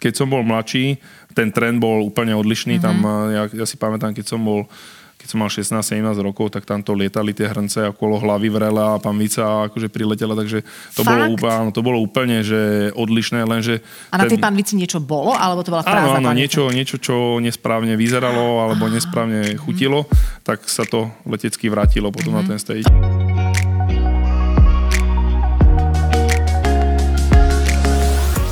keď som bol mladší, ten trend bol úplne odlišný. Mm-hmm. Tam, ja, ja si pamätám, keď som bol keď som mal 16-17 rokov, tak tamto lietali tie hrnce okolo hlavy vrela a panvica akože priletela, takže to bolo, úplne, áno, to bolo úplne že odlišné, lenže... A na tej panvici niečo bolo, alebo to bola prázdna Áno, áno niečo, niečo, čo nesprávne vyzeralo alebo nesprávne chutilo, tak sa to letecky vrátilo potom mm-hmm. na ten stage.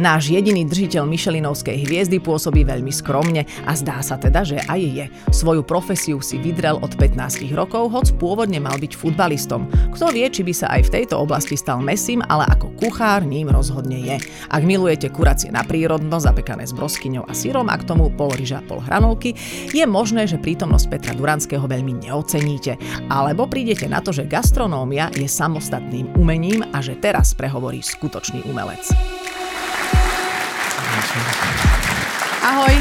Náš jediný držiteľ Michelinovskej hviezdy pôsobí veľmi skromne a zdá sa teda, že aj je. Svoju profesiu si vydrel od 15 rokov, hoc pôvodne mal byť futbalistom. Kto vie, či by sa aj v tejto oblasti stal mesím, ale ako kuchár ním rozhodne je. Ak milujete kuracie na prírodno, zapekané s broskyňou a syrom a k tomu pol ryža pol hranolky, je možné, že prítomnosť Petra Duranského veľmi neoceníte. Alebo prídete na to, že gastronómia je samostatným umením a že teraz prehovorí skutočný umelec. Ahoj.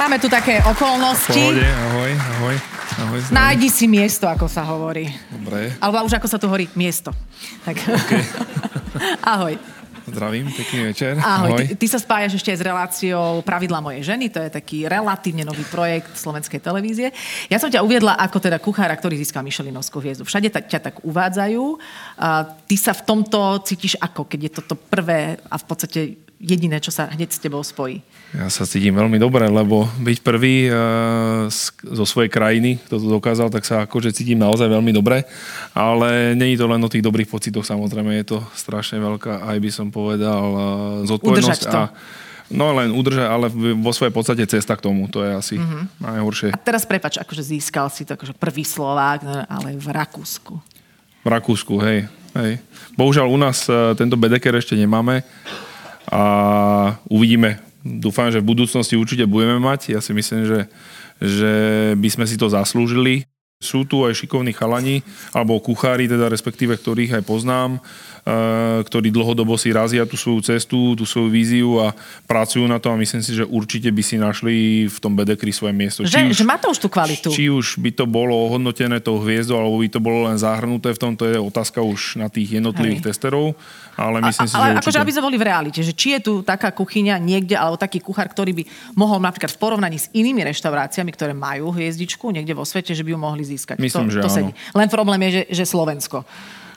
Máme tu také okolnosti. Pohode, ahoj, ahoj. ahoj Nájdi si miesto, ako sa hovorí. Dobre. Alebo už ako sa tu hovorí, miesto. Tak. Okay. ahoj. Zdravím, pekný večer. Ahoj, Ahoj. Ty, ty sa spájaš ešte aj s reláciou Pravidla mojej ženy, to je taký relatívne nový projekt slovenskej televízie. Ja som ťa uviedla ako teda kuchára, ktorý získal Michelinovskú hviezdu. Všade ťa tak uvádzajú. A ty sa v tomto cítiš ako, keď je toto prvé a v podstate jediné, čo sa hneď s tebou spojí? Ja sa cítim veľmi dobre, lebo byť prvý uh, zo svojej krajiny, kto to dokázal, tak sa akože cítim naozaj veľmi dobre, ale není to len o tých dobrých pocitoch, samozrejme je to strašne veľká, aj by som povedal, uh, zodpovednosť. A, No len udržať, ale vo svojej podstate cesta k tomu, to je asi mm-hmm. najhoršie. A teraz prepač, akože získal si to akože prvý Slovák, no, ale v Rakúsku. V Rakúsku, hej. hej. Bohužiaľ u nás uh, tento bedeker ešte nemáme a uvidíme. Dúfam, že v budúcnosti určite budeme mať. Ja si myslím, že, že by sme si to zaslúžili. Sú tu aj šikovní chalani, alebo kuchári, teda respektíve, ktorých aj poznám, eh, ktorí dlhodobo si razia tú svoju cestu, tú svoju víziu a pracujú na to a myslím si, že určite by si našli v tom bedekri svoje miesto. Že, už, že má to už tú kvalitu. Či už by to bolo ohodnotené tou hviezdou, alebo by to bolo len zahrnuté v tom, to je otázka už na tých jednotlivých Hej. testerov ale myslím si, ale že akože aby sme boli v realite, že či je tu taká kuchyňa niekde, alebo taký kuchár, ktorý by mohol napríklad v porovnaní s inými reštauráciami, ktoré majú hviezdičku niekde vo svete, že by ju mohli získať. Myslím, to, že to áno. sedí. Len problém je, že, že Slovensko.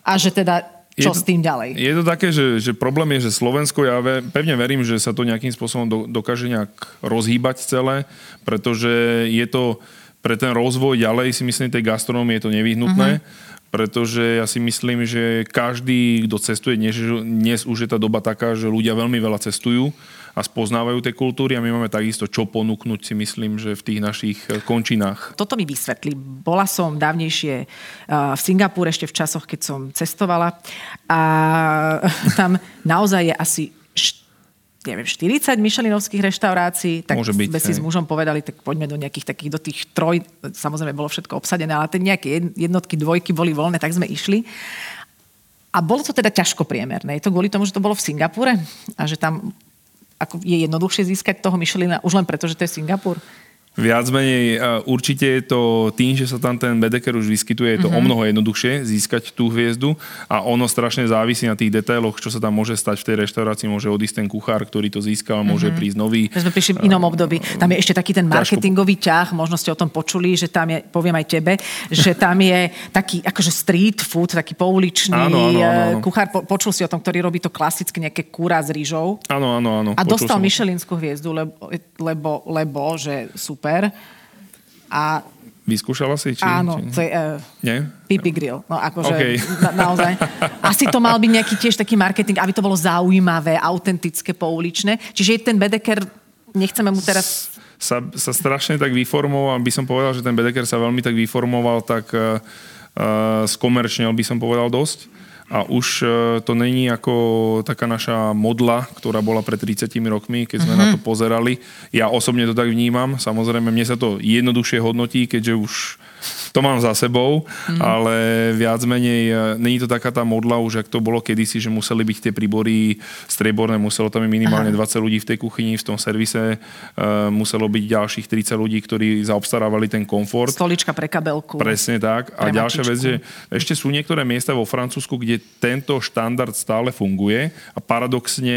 A že teda čo je to, s tým ďalej? Je to také, že, že problém je, že Slovensko, ja ve, pevne verím, že sa to nejakým spôsobom do, dokáže nejak rozhýbať celé, pretože je to pre ten rozvoj ďalej si myslím, tej gastronómie je to nevyhnutné. Uh-huh pretože ja si myslím, že každý, kto cestuje, dnes, dnes už je tá doba taká, že ľudia veľmi veľa cestujú a spoznávajú tie kultúry a my máme takisto čo ponúknuť si myslím, že v tých našich eh, končinách. Toto mi vysvetli. Bola som dávnejšie eh, v Singapúre ešte v časoch, keď som cestovala a tam naozaj je asi neviem, 40 myšelinovských reštaurácií, tak Môže byť, sme si s mužom povedali, tak poďme do nejakých takých, do tých troj, samozrejme bolo všetko obsadené, ale tie nejaké jednotky, dvojky boli voľné, tak sme išli. A bolo to teda ťažko priemerné. Je to kvôli tomu, že to bolo v Singapúre a že tam ako je jednoduchšie získať toho Michelina už len preto, že to je Singapur? Viac menej určite je to tým, že sa tam ten Bedeker už vyskytuje, je to mm-hmm. o mnoho jednoduchšie získať tú hviezdu a ono strašne závisí na tých detailoch, čo sa tam môže stať v tej reštaurácii. Môže odísť ten kuchár, ktorý to získal, mm-hmm. môže prísť nový. My sme prišli v inom období. Tam je ešte taký ten marketingový ťah, možno ste o tom počuli, že tam je, poviem aj tebe, že tam je taký akože street food, taký pouličný áno, áno, áno, áno. kuchár. Po, počul si o tom, ktorý robí to klasicky nejaké kúra s rýžou. Áno, áno, áno. A dostal Michelinskú hviezdu, lebo, lebo, lebo že super super. A Vyskúšala si? Či, áno, či... uh, Nie? pipi grill. No akože okay. na, naozaj. Asi to mal byť nejaký tiež taký marketing, aby to bolo zaujímavé, autentické, pouličné. Čiže ten Bedeker, nechceme mu teraz... Sa, sa strašne tak vyformoval, by som povedal, že ten Bedeker sa veľmi tak vyformoval, tak uh, uh, skomerčne by som povedal dosť a už e, to není ako taká naša modla, ktorá bola pred 30 rokmi, keď sme uh-huh. na to pozerali. Ja osobne to tak vnímam. Samozrejme, mne sa to jednoduchšie hodnotí, keďže už to mám za sebou, mm. ale viac menej, e, není to taká tá modla už, ak to bolo kedysi, že museli byť tie príbory strieborné, muselo tam minimálne Aha. 20 ľudí v tej kuchyni, v tom servise, uh, muselo byť ďalších 30 ľudí, ktorí zaobstarávali ten komfort. Stolička pre kabelku. Presne tak. A ďalšia vec, že ešte sú niektoré miesta vo Francúzsku, kde tento štandard stále funguje a paradoxne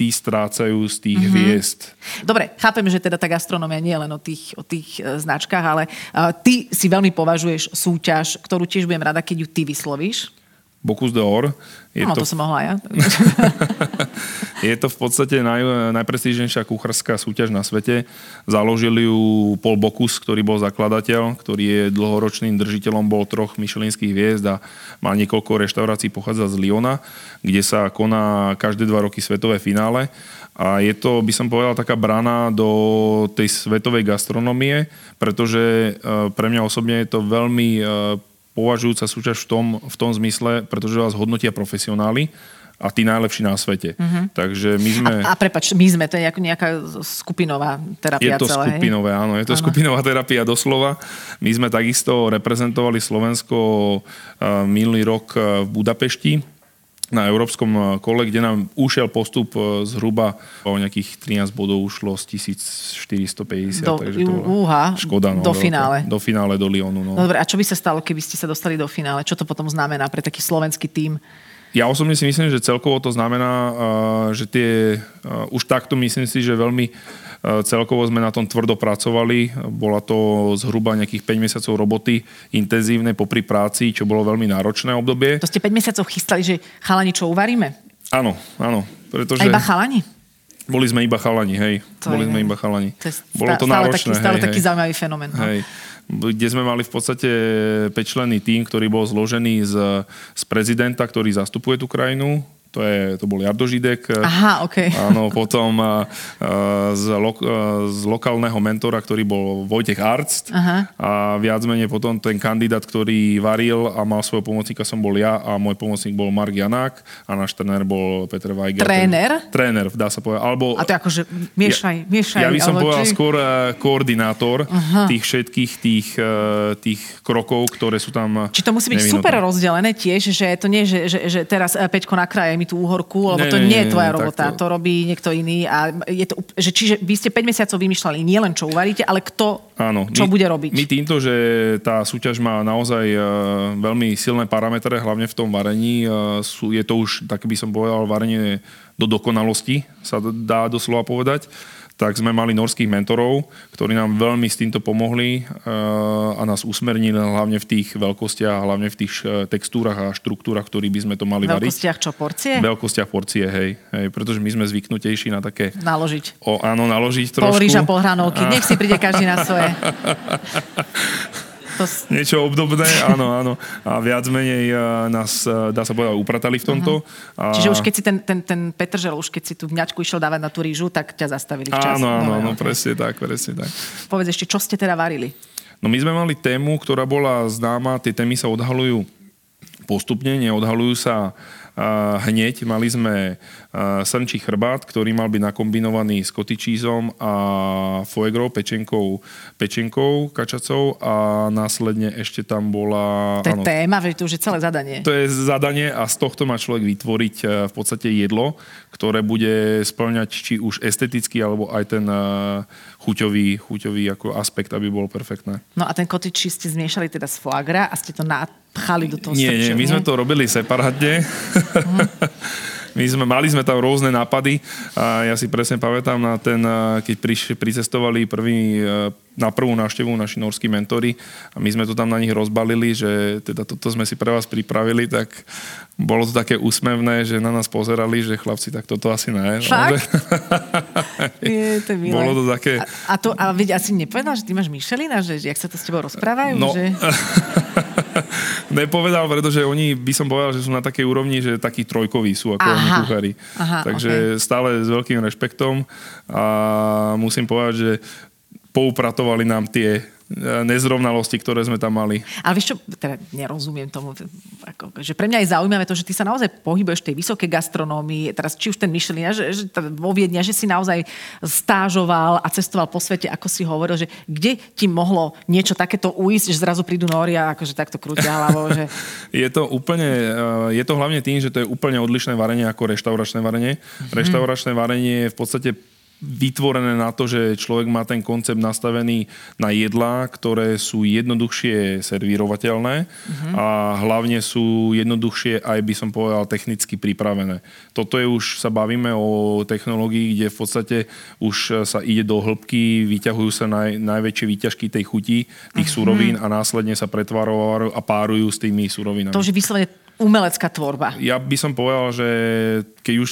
tí strácajú z tých mm-hmm. hviezd. Dobre, chápem, že teda tá gastronomia nie je len o tých, o tých e, značkách, ale uh, ty si veľmi považuješ súťaž, ktorú tiež budem rada, keď ju ty vyslovíš. Bocuse d'Or. Je no, to, to som mohla ja. je to v podstate naj, najprestížnejšia kucharská súťaž na svete. Založil ju Paul Bocuse, ktorý bol zakladateľ, ktorý je dlhoročným držiteľom bol troch myšelinských hviezd a má niekoľko reštaurácií, pochádza z Lyona, kde sa koná každé dva roky svetové finále. A je to, by som povedal, taká brana do tej svetovej gastronomie, pretože e, pre mňa osobne je to veľmi e, považujúca súťaž v tom, v tom zmysle, pretože vás hodnotia profesionáli a tí najlepší na svete. Uh-huh. Takže my sme... A, a prepač, my sme, to je nejaká skupinová terapia Je to celé, skupinové, hej? áno, je to ano. skupinová terapia doslova. My sme takisto reprezentovali Slovensko uh, minulý rok uh, v Budapešti na európskom eh, kole, kde nám ušiel postup eh, zhruba o nejakých 13 bodov ušlo z 1450, do, takže to úha, škoda. No, do finále. Do finále, do Lyonu. No. no dobre, a čo by sa stalo, keby ste sa dostali do finále? Čo to potom znamená pre taký slovenský tím? Ja osobne si myslím, že celkovo to znamená, uh, že tie, uh, už takto myslím si, že veľmi uh, celkovo sme na tom tvrdo pracovali. Bola to zhruba nejakých 5 mesiacov roboty intenzívnej popri práci, čo bolo veľmi náročné obdobie. To ste 5 mesiacov chystali, že chalani čo uvaríme? Áno, áno. Pretože... A iba chalani? Boli sme iba chalani, hej. To Boli je, sme iba chalani. To je Bolo to náročné. Taký, stále hej, taký hej. zaujímavý fenomén. No. Hej kde sme mali v podstate pečlený tým, ktorý bol zložený z, z prezidenta, ktorý zastupuje tú krajinu, to, je, to bol Jardo Židek. Aha, okay. Áno, potom uh, z, lo, uh, z lokálneho mentora, ktorý bol Vojtech Arzt Aha. a viac menej potom ten kandidát, ktorý varil a mal svojho pomocníka som bol ja a môj pomocník bol Mark Janák a náš tréner bol Peter Weiger. Tréner? Tréner, dá sa povedať. Alebo, a to akože miešaj, ja, miešaj. Ja by som povedal či... skôr uh, koordinátor Aha. tých všetkých tých, uh, tých krokov, ktoré sú tam Či to musí byť nevinutné. super rozdelené tiež, že to nie, že, že, že teraz Peťko na kraje mi tú úhorku, lebo nie, to nie, nie je tvoja robota, to... to robí niekto iný. A je to, že, čiže vy ste 5 mesiacov vymýšľali nielen čo uvaríte, ale kto Áno, čo my, bude robiť. My týmto, že tá súťaž má naozaj uh, veľmi silné parametre, hlavne v tom varení, uh, sú, je to už, tak by som povedal, varenie do dokonalosti, sa dá doslova povedať tak sme mali norských mentorov, ktorí nám veľmi s týmto pomohli eh, a nás usmernili hlavne v tých veľkostiach, hlavne v tých eh, textúrach a štruktúrach, ktorý by sme to mali variť. Veľkostiach čo, porcie? Veľkostiach porcie, hej, hej. Pretože my sme zvyknutejší na také... Naložiť. O, áno, naložiť trošku. Pol rýža, pol hranolky. Nech si príde každý na svoje. To... Niečo obdobné, áno, áno. A viac menej nás, dá sa povedať, upratali v tomto. Uh-huh. A... Čiže už keď si ten, ten, ten Petržel, už keď si tú vňačku išiel dávať na tú rýžu, tak ťa zastavili včas. Áno, áno, áno, okay. presne tak, presne tak. Povedz ešte, čo ste teda varili? No my sme mali tému, ktorá bola známa, tie témy sa odhalujú postupne, neodhalujú sa hneď. Mali sme srnčí chrbát, ktorý mal byť nakombinovaný s kotičízom a foegrou, pečenkou, pečenkou kačacou a následne ešte tam bola... To je áno, téma, že to už je celé zadanie. To je zadanie a z tohto má človek vytvoriť e, v podstate jedlo, ktoré bude splňať či už estetický alebo aj ten e, chuťový, chuťový ako aspekt, aby bol perfektné. No a ten kotičí ste zmiešali teda z flagra a ste to napchali do toho Nie, nie, my sme to robili separátne. My sme, mali sme tam rôzne nápady a ja si presne pamätám na ten, keď priš, pricestovali prvý, na prvú návštevu naši norskí mentori a my sme to tam na nich rozbalili, že teda toto sme si pre vás pripravili, tak bolo to také úsmevné, že na nás pozerali, že chlapci, tak toto asi ne. Fakt? Je, to milé. Bolo to také... A, a to, ale veď asi nepovedal, že ty máš Michelina, že jak sa to s tebou rozprávajú? No, že... nepovedal, pretože oni, by som povedal, že sú na takej úrovni, že takí trojkoví sú ako Aha. oni kuchári. Aha, Takže okay. stále s veľkým rešpektom a musím povedať, že poupratovali nám tie nezrovnalosti, ktoré sme tam mali. Ale vieš čo, teda nerozumiem tomu, ako, že pre mňa je zaujímavé to, že ty sa naozaj pohybuješ v tej vysokej gastronómii, teraz či už ten Michelin, že, že vo Viedni, že si naozaj stážoval a cestoval po svete, ako si hovoril, že kde ti mohlo niečo takéto uísť, že zrazu prídu Nóri a akože takto krútia hlavou, že... je to úplne, eh, je to hlavne tým, že to je úplne odlišné varenie ako reštauračné varenie. Mm-hmm. Reštauračné varenie je v podstate vytvorené na to, že človek má ten koncept nastavený na jedlá, ktoré sú jednoduchšie servírovateľné uh-huh. a hlavne sú jednoduchšie aj by som povedal technicky pripravené. Toto je už, sa bavíme o technológii, kde v podstate už sa ide do hĺbky, vyťahujú sa naj, najväčšie výťažky tej chuti, tých uh-huh. surovín a následne sa pretvarujú a párujú s tými surovinami. To už je vyslovene umelecká tvorba. Ja by som povedal, že keď už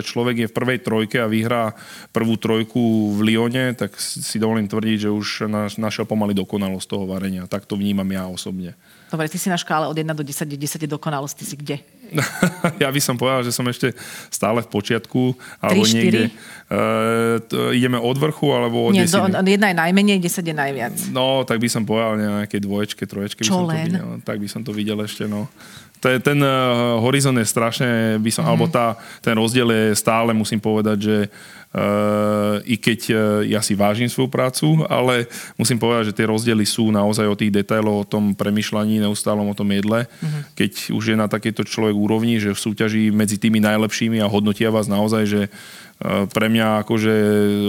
človek je v prvej trojke a vyhrá prvú trojku v Lione, tak si dovolím tvrdiť, že už našiel pomaly dokonalosť toho varenia. Tak to vnímam ja osobne. Dobre, ty si na škále od 1 do 10, 10 je dokonalosť, ty si kde? ja by som povedal, že som ešte stále v počiatku. Alebo 3, niekde. Uh, to, ideme od vrchu, alebo od Nie, do, jedna je najmenej, 10 je najviac. No, tak by som povedal nejaké dvoječke, troječke. Čo by som len? To videl, tak by som to videl ešte, no je, ten uh, horizont je strašne, by som, mm. alebo tá, ten rozdiel je stále, musím povedať, že uh, i keď uh, ja si vážim svoju prácu, ale musím povedať, že tie rozdiely sú naozaj o tých detailoch, o tom premyšľaní, neustálom o tom jedle. Mm. Keď už je na takéto človek úrovni, že v súťaží medzi tými najlepšími a hodnotia vás naozaj, že Eh, pre mňa akože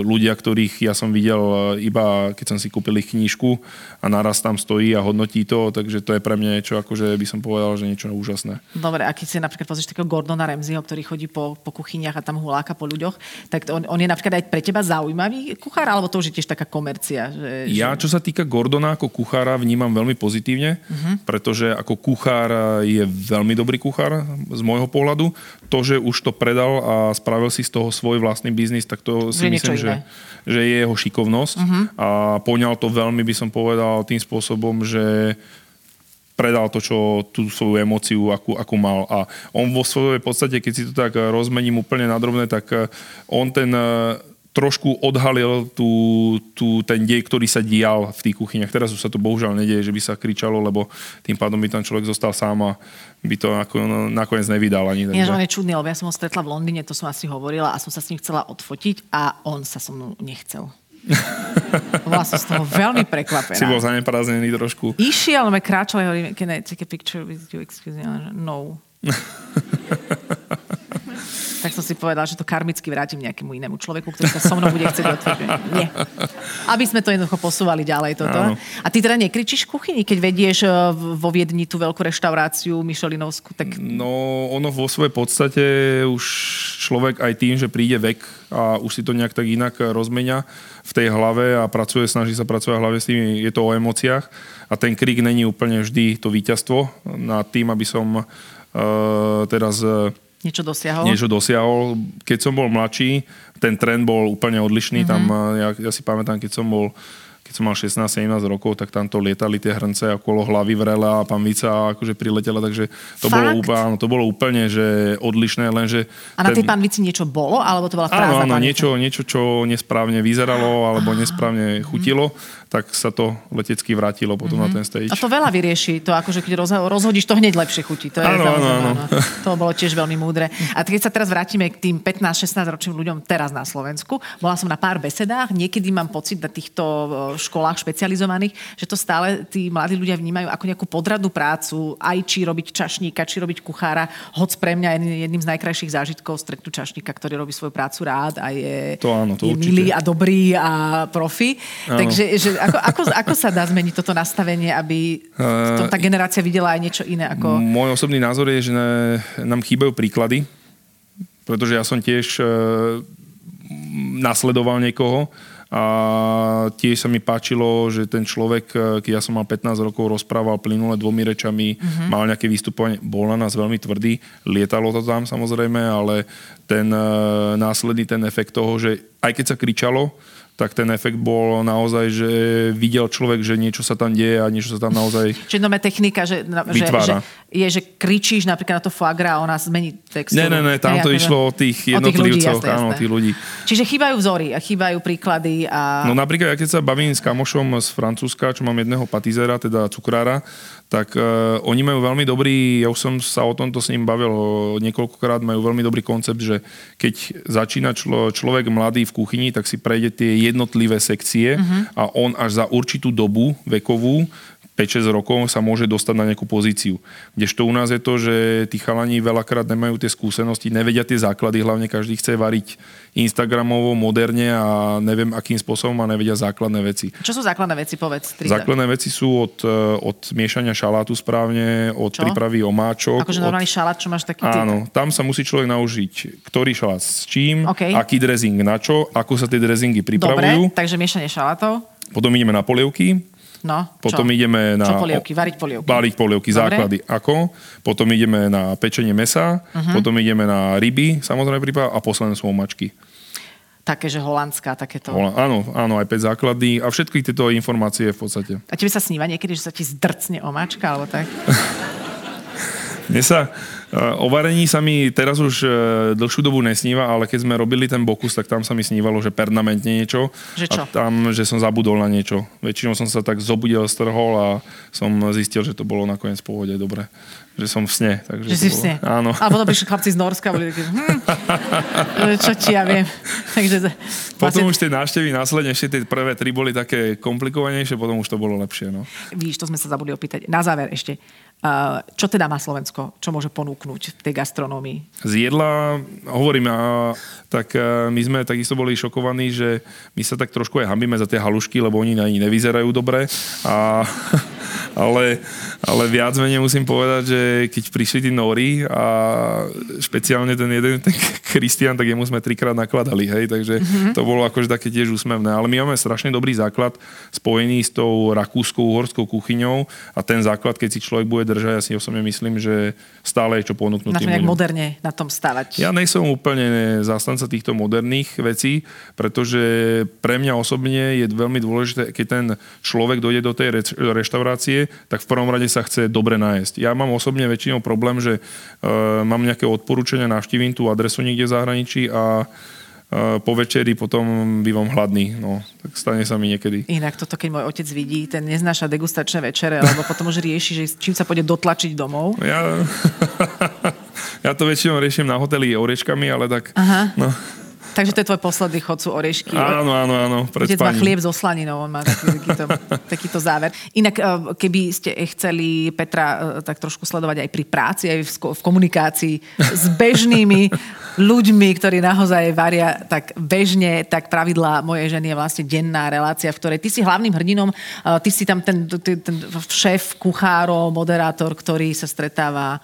ľudia, ktorých ja som videl eh, iba keď som si kúpil ich knížku a naraz tam stojí a hodnotí to, takže to je pre mňa niečo, akože by som povedal, že niečo úžasné. Dobre, a keď si napríklad pozrieš takého Gordona Ramseyho, ktorý chodí po, po kuchyniach a tam huláka po ľuďoch, tak on, on je napríklad aj pre teba zaujímavý kuchár, alebo to už je tiež taká komercia? Že, ja, čo sa týka Gordona ako kuchára, vnímam veľmi pozitívne, uh-huh. pretože ako kuchár je veľmi dobrý kuchár z môjho pohľadu. To, že už to predal a spravil si z toho svoj vlastný biznis, tak to si že myslím, že, že je jeho šikovnosť uh-huh. a poňal to veľmi, by som povedal, tým spôsobom, že predal to, čo tú svoju emóciu, akú, akú mal. A on vo svojej podstate, keď si to tak rozmením úplne nadrobne, tak eh, on ten eh, trošku odhalil tú, tú, ten dej, ktorý sa dial v tých kuchyniach. Teraz už sa to bohužiaľ nedieje, že by sa kričalo, lebo tým pádom by tam človek zostal sám a by to ako, no, nakoniec nevydal ani. Ja, že on je čudný, lebo ja som ho stretla v Londýne, to som asi hovorila a som sa s ním chcela odfotiť a on sa so mnou nechcel. Bola som z toho veľmi prekvapená. Si bol zaneprázdnený trošku. Išiel, ale kráčal a hovorí, can I take a picture with you, excuse me? No. tak som si povedal, že to karmicky vrátim nejakému inému človeku, ktorý sa so mnou bude chcieť otvoriť. Nie. Aby sme to jednoducho posúvali ďalej toto. Áno. A ty teda nekričíš v kuchyni, keď vedieš eh, vo Viedni tú veľkú reštauráciu Michelinovskú? Tak... No, ono vo svojej podstate už človek aj tým, že príde vek a už si to nejak tak inak rozmenia v tej hlave a pracuje, snaží sa pracovať hlavne s tým, je to o emóciách a ten krik není úplne vždy to víťazstvo nad tým, aby som uh, teraz uh, Niečo dosiahol? Niečo dosiahol. Keď som bol mladší, ten trend bol úplne odlišný. Mm-hmm. Tam, ja, ja si pamätám, keď som bol keď som mal 16-17 rokov, tak tamto lietali tie hrnce okolo hlavy vrela a pán Vica akože priletela, takže to Fakt? bolo, áno, to bolo úplne že odlišné, lenže... A na ten... tej pán Vici niečo bolo, alebo to bola prázdna Áno, áno, niečo, niečo, čo nesprávne vyzeralo, alebo nesprávne chutilo. Tak sa to letecky vrátilo potom mm-hmm. na ten stage. A to veľa vyrieši, to akože keď rozhodíš, to hneď lepšie chutí. To je áno, áno, áno. To bolo tiež veľmi múdre. A keď sa teraz vrátime k tým 15-16 ročným ľuďom teraz na Slovensku, bola som na pár besedách, niekedy mám pocit na týchto školách špecializovaných, že to stále tí mladí ľudia vnímajú ako nejakú podradnú prácu, aj či robiť čašníka, či robiť kuchára. Hoc pre mňa je jedným z najkrajších zážitkov stretnúť čašníka, ktorý robí svoju prácu rád a je, to áno, to je milý a dobrý a profi. Áno. Takže že ako, ako, ako sa dá zmeniť toto nastavenie, aby to, tá generácia videla aj niečo iné? Ako... Môj osobný názor je, že nám chýbajú príklady, pretože ja som tiež e, nasledoval niekoho a tiež sa mi páčilo, že ten človek, e, keď ja som mal 15 rokov, rozprával plynule dvomi rečami, uh-huh. mal nejaké vystupovanie, bol na nás veľmi tvrdý, lietalo to tam samozrejme, ale ten e, následný ten efekt toho, že aj keď sa kričalo, tak ten efekt bol naozaj, že videl človek, že niečo sa tam deje a niečo sa tam naozaj Čiže nové technika, že, no, že, že, je, že kričíš napríklad na to foie gras a ona zmení textúru. Ne, ne, ne, tam to išlo o tých jednotlivcov, áno, tých ľudí. Čiže chýbajú vzory a chýbajú príklady. A... No napríklad, keď sa bavím s kamošom z Francúzska, čo mám jedného patizera, teda cukrára, tak uh, oni majú veľmi dobrý, ja už som sa o tomto s ním bavil niekoľkokrát, majú veľmi dobrý koncept, že keď začína člo, človek mladý v kuchyni, tak si prejde tie jednotlivé sekcie uh-huh. a on až za určitú dobu vekovú 5-6 rokov sa môže dostať na nejakú pozíciu. Kdežto u nás je to, že tí chalani veľakrát nemajú tie skúsenosti, nevedia tie základy, hlavne každý chce variť Instagramovo, moderne a neviem akým spôsobom a nevedia základné veci. Čo sú základné veci, povedz? Tri základné veci sú od, e, od miešania šalátu správne, od Čo? prípravy omáčok. Akože normálny od... šalát, čo máš taký Áno, typ? tam sa musí človek naužiť, ktorý šalát s čím, okay. aký dressing na čo, ako sa tie dressingy pripravujú. Dobre, takže miešanie šalátov. Potom ideme na polievky, No, Potom čo? ideme na... Čo polievky? Variť polievky. Variť polievky, Dobre. základy. Ako? Potom ideme na pečenie mesa, uh-huh. potom ideme na ryby, samozrejme prípad, a posledné sú omačky. Také, že holandská, takéto. Hola, áno, áno, aj 5 základní a všetky tieto informácie v podstate. A tebe sa sníva niekedy, že sa ti zdrcne omačka, alebo tak? Mne sa, o varení sa mi teraz už eh, dlhšiu dobu nesníva, ale keď sme robili ten bokus, tak tam sa mi snívalo, že permanentne niečo. Že čo? A tam, že som zabudol na niečo. Väčšinou som sa tak zobudil, strhol a som zistil, že to bolo nakoniec v pohode dobre že som v sne. Takže že si v sne. Áno. A potom prišli chlapci z Norska a boli takí, hm, čo ti ja viem. takže, potom vlastne... už tie návštevy následne, ešte tie prvé tri boli také komplikovanejšie, potom už to bolo lepšie. No. Víš, to sme sa zabudli opýtať. Na záver ešte. Uh, čo teda má Slovensko? Čo môže ponúknuť v tej gastronómii? Z jedla, hovorím, a, tak uh, my sme takisto boli šokovaní, že my sa tak trošku aj hambíme za tie halušky, lebo oni ani nevyzerajú dobre. A ale, ale viac menej musím povedať, že keď prišli tí Nori a špeciálne ten jeden, ten Kristian, tak jemu sme trikrát nakladali, hej, takže mm-hmm. to bolo akože také tiež úsmevné. Ale my máme strašne dobrý základ spojený s tou rakúskou uhorskou kuchyňou a ten základ, keď si človek bude držať, ja si osobne myslím, že stále je čo ponúknuť. Na nejak moderne na tom stavať. Ja nejsem úplne zástanca týchto moderných vecí, pretože pre mňa osobne je veľmi dôležité, keď ten človek dojde do tej reštaurácie, tak v prvom rade sa chce dobre nájsť. Ja mám osobne väčšinou problém, že uh, mám nejaké odporúčania, navštívim tú adresu niekde v zahraničí a po večeri potom bývam hladný. No, tak stane sa mi niekedy. Inak toto, keď môj otec vidí, ten neznáša degustačné večere, lebo potom už rieši, že čím sa pôjde dotlačiť domov. Ja, ja to väčšinou riešim na hoteli orieškami, ale tak... Aha. No. Takže to je tvoj posledný chod, sú oriešky. Áno, áno, áno. Otec má chlieb so slaninou, on má taký, takýto, takýto záver. Inak, eh, keby ste chceli Petra eh, tak trošku sledovať aj pri práci, aj v komunikácii s bežnými ľuďmi, ktorí naozaj varia tak bežne, tak pravidla mojej ženy je vlastne denná relácia, v ktorej ty si hlavným hrdinom, eh, ty si tam ten, ten, ten šéf, kucháro, moderátor, ktorý sa stretáva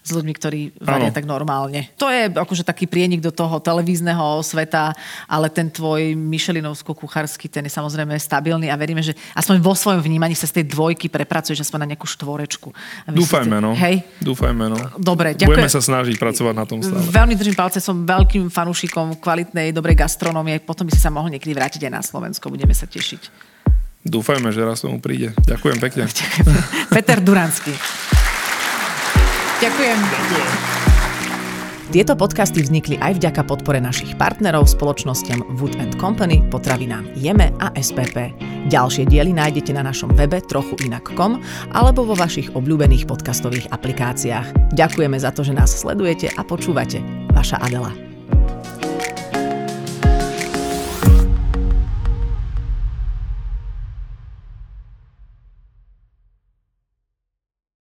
s ľuďmi, ktorí varia ano. tak normálne. To je akože taký prienik do toho televízneho sveta, ale ten tvoj Michelinovsko-kuchársky, ten je samozrejme stabilný a veríme, že aspoň vo svojom vnímaní sa z tej dvojky prepracuješ aspoň na nejakú štvorečku. Dúfajme, no. Hej? Dúfajme, no. Dobre, ďakujem. Budeme sa snažiť pracovať na tom stále. Veľmi držím palce, som veľkým fanúšikom kvalitnej, dobrej gastronómie. Potom by si sa mohol niekedy vrátiť aj na Slovensko. Budeme sa tešiť. Dúfajme, že raz tomu príde. Ďakujem pekne. Peter Duranský. Ďakujem. Tieto podcasty vznikli aj vďaka podpore našich partnerov spoločnosťam Wood Company, potravinám Jeme a SPP. Ďalšie diely nájdete na našom webe trochuinak.com alebo vo vašich obľúbených podcastových aplikáciách. Ďakujeme za to, že nás sledujete a počúvate. Vaša Adela.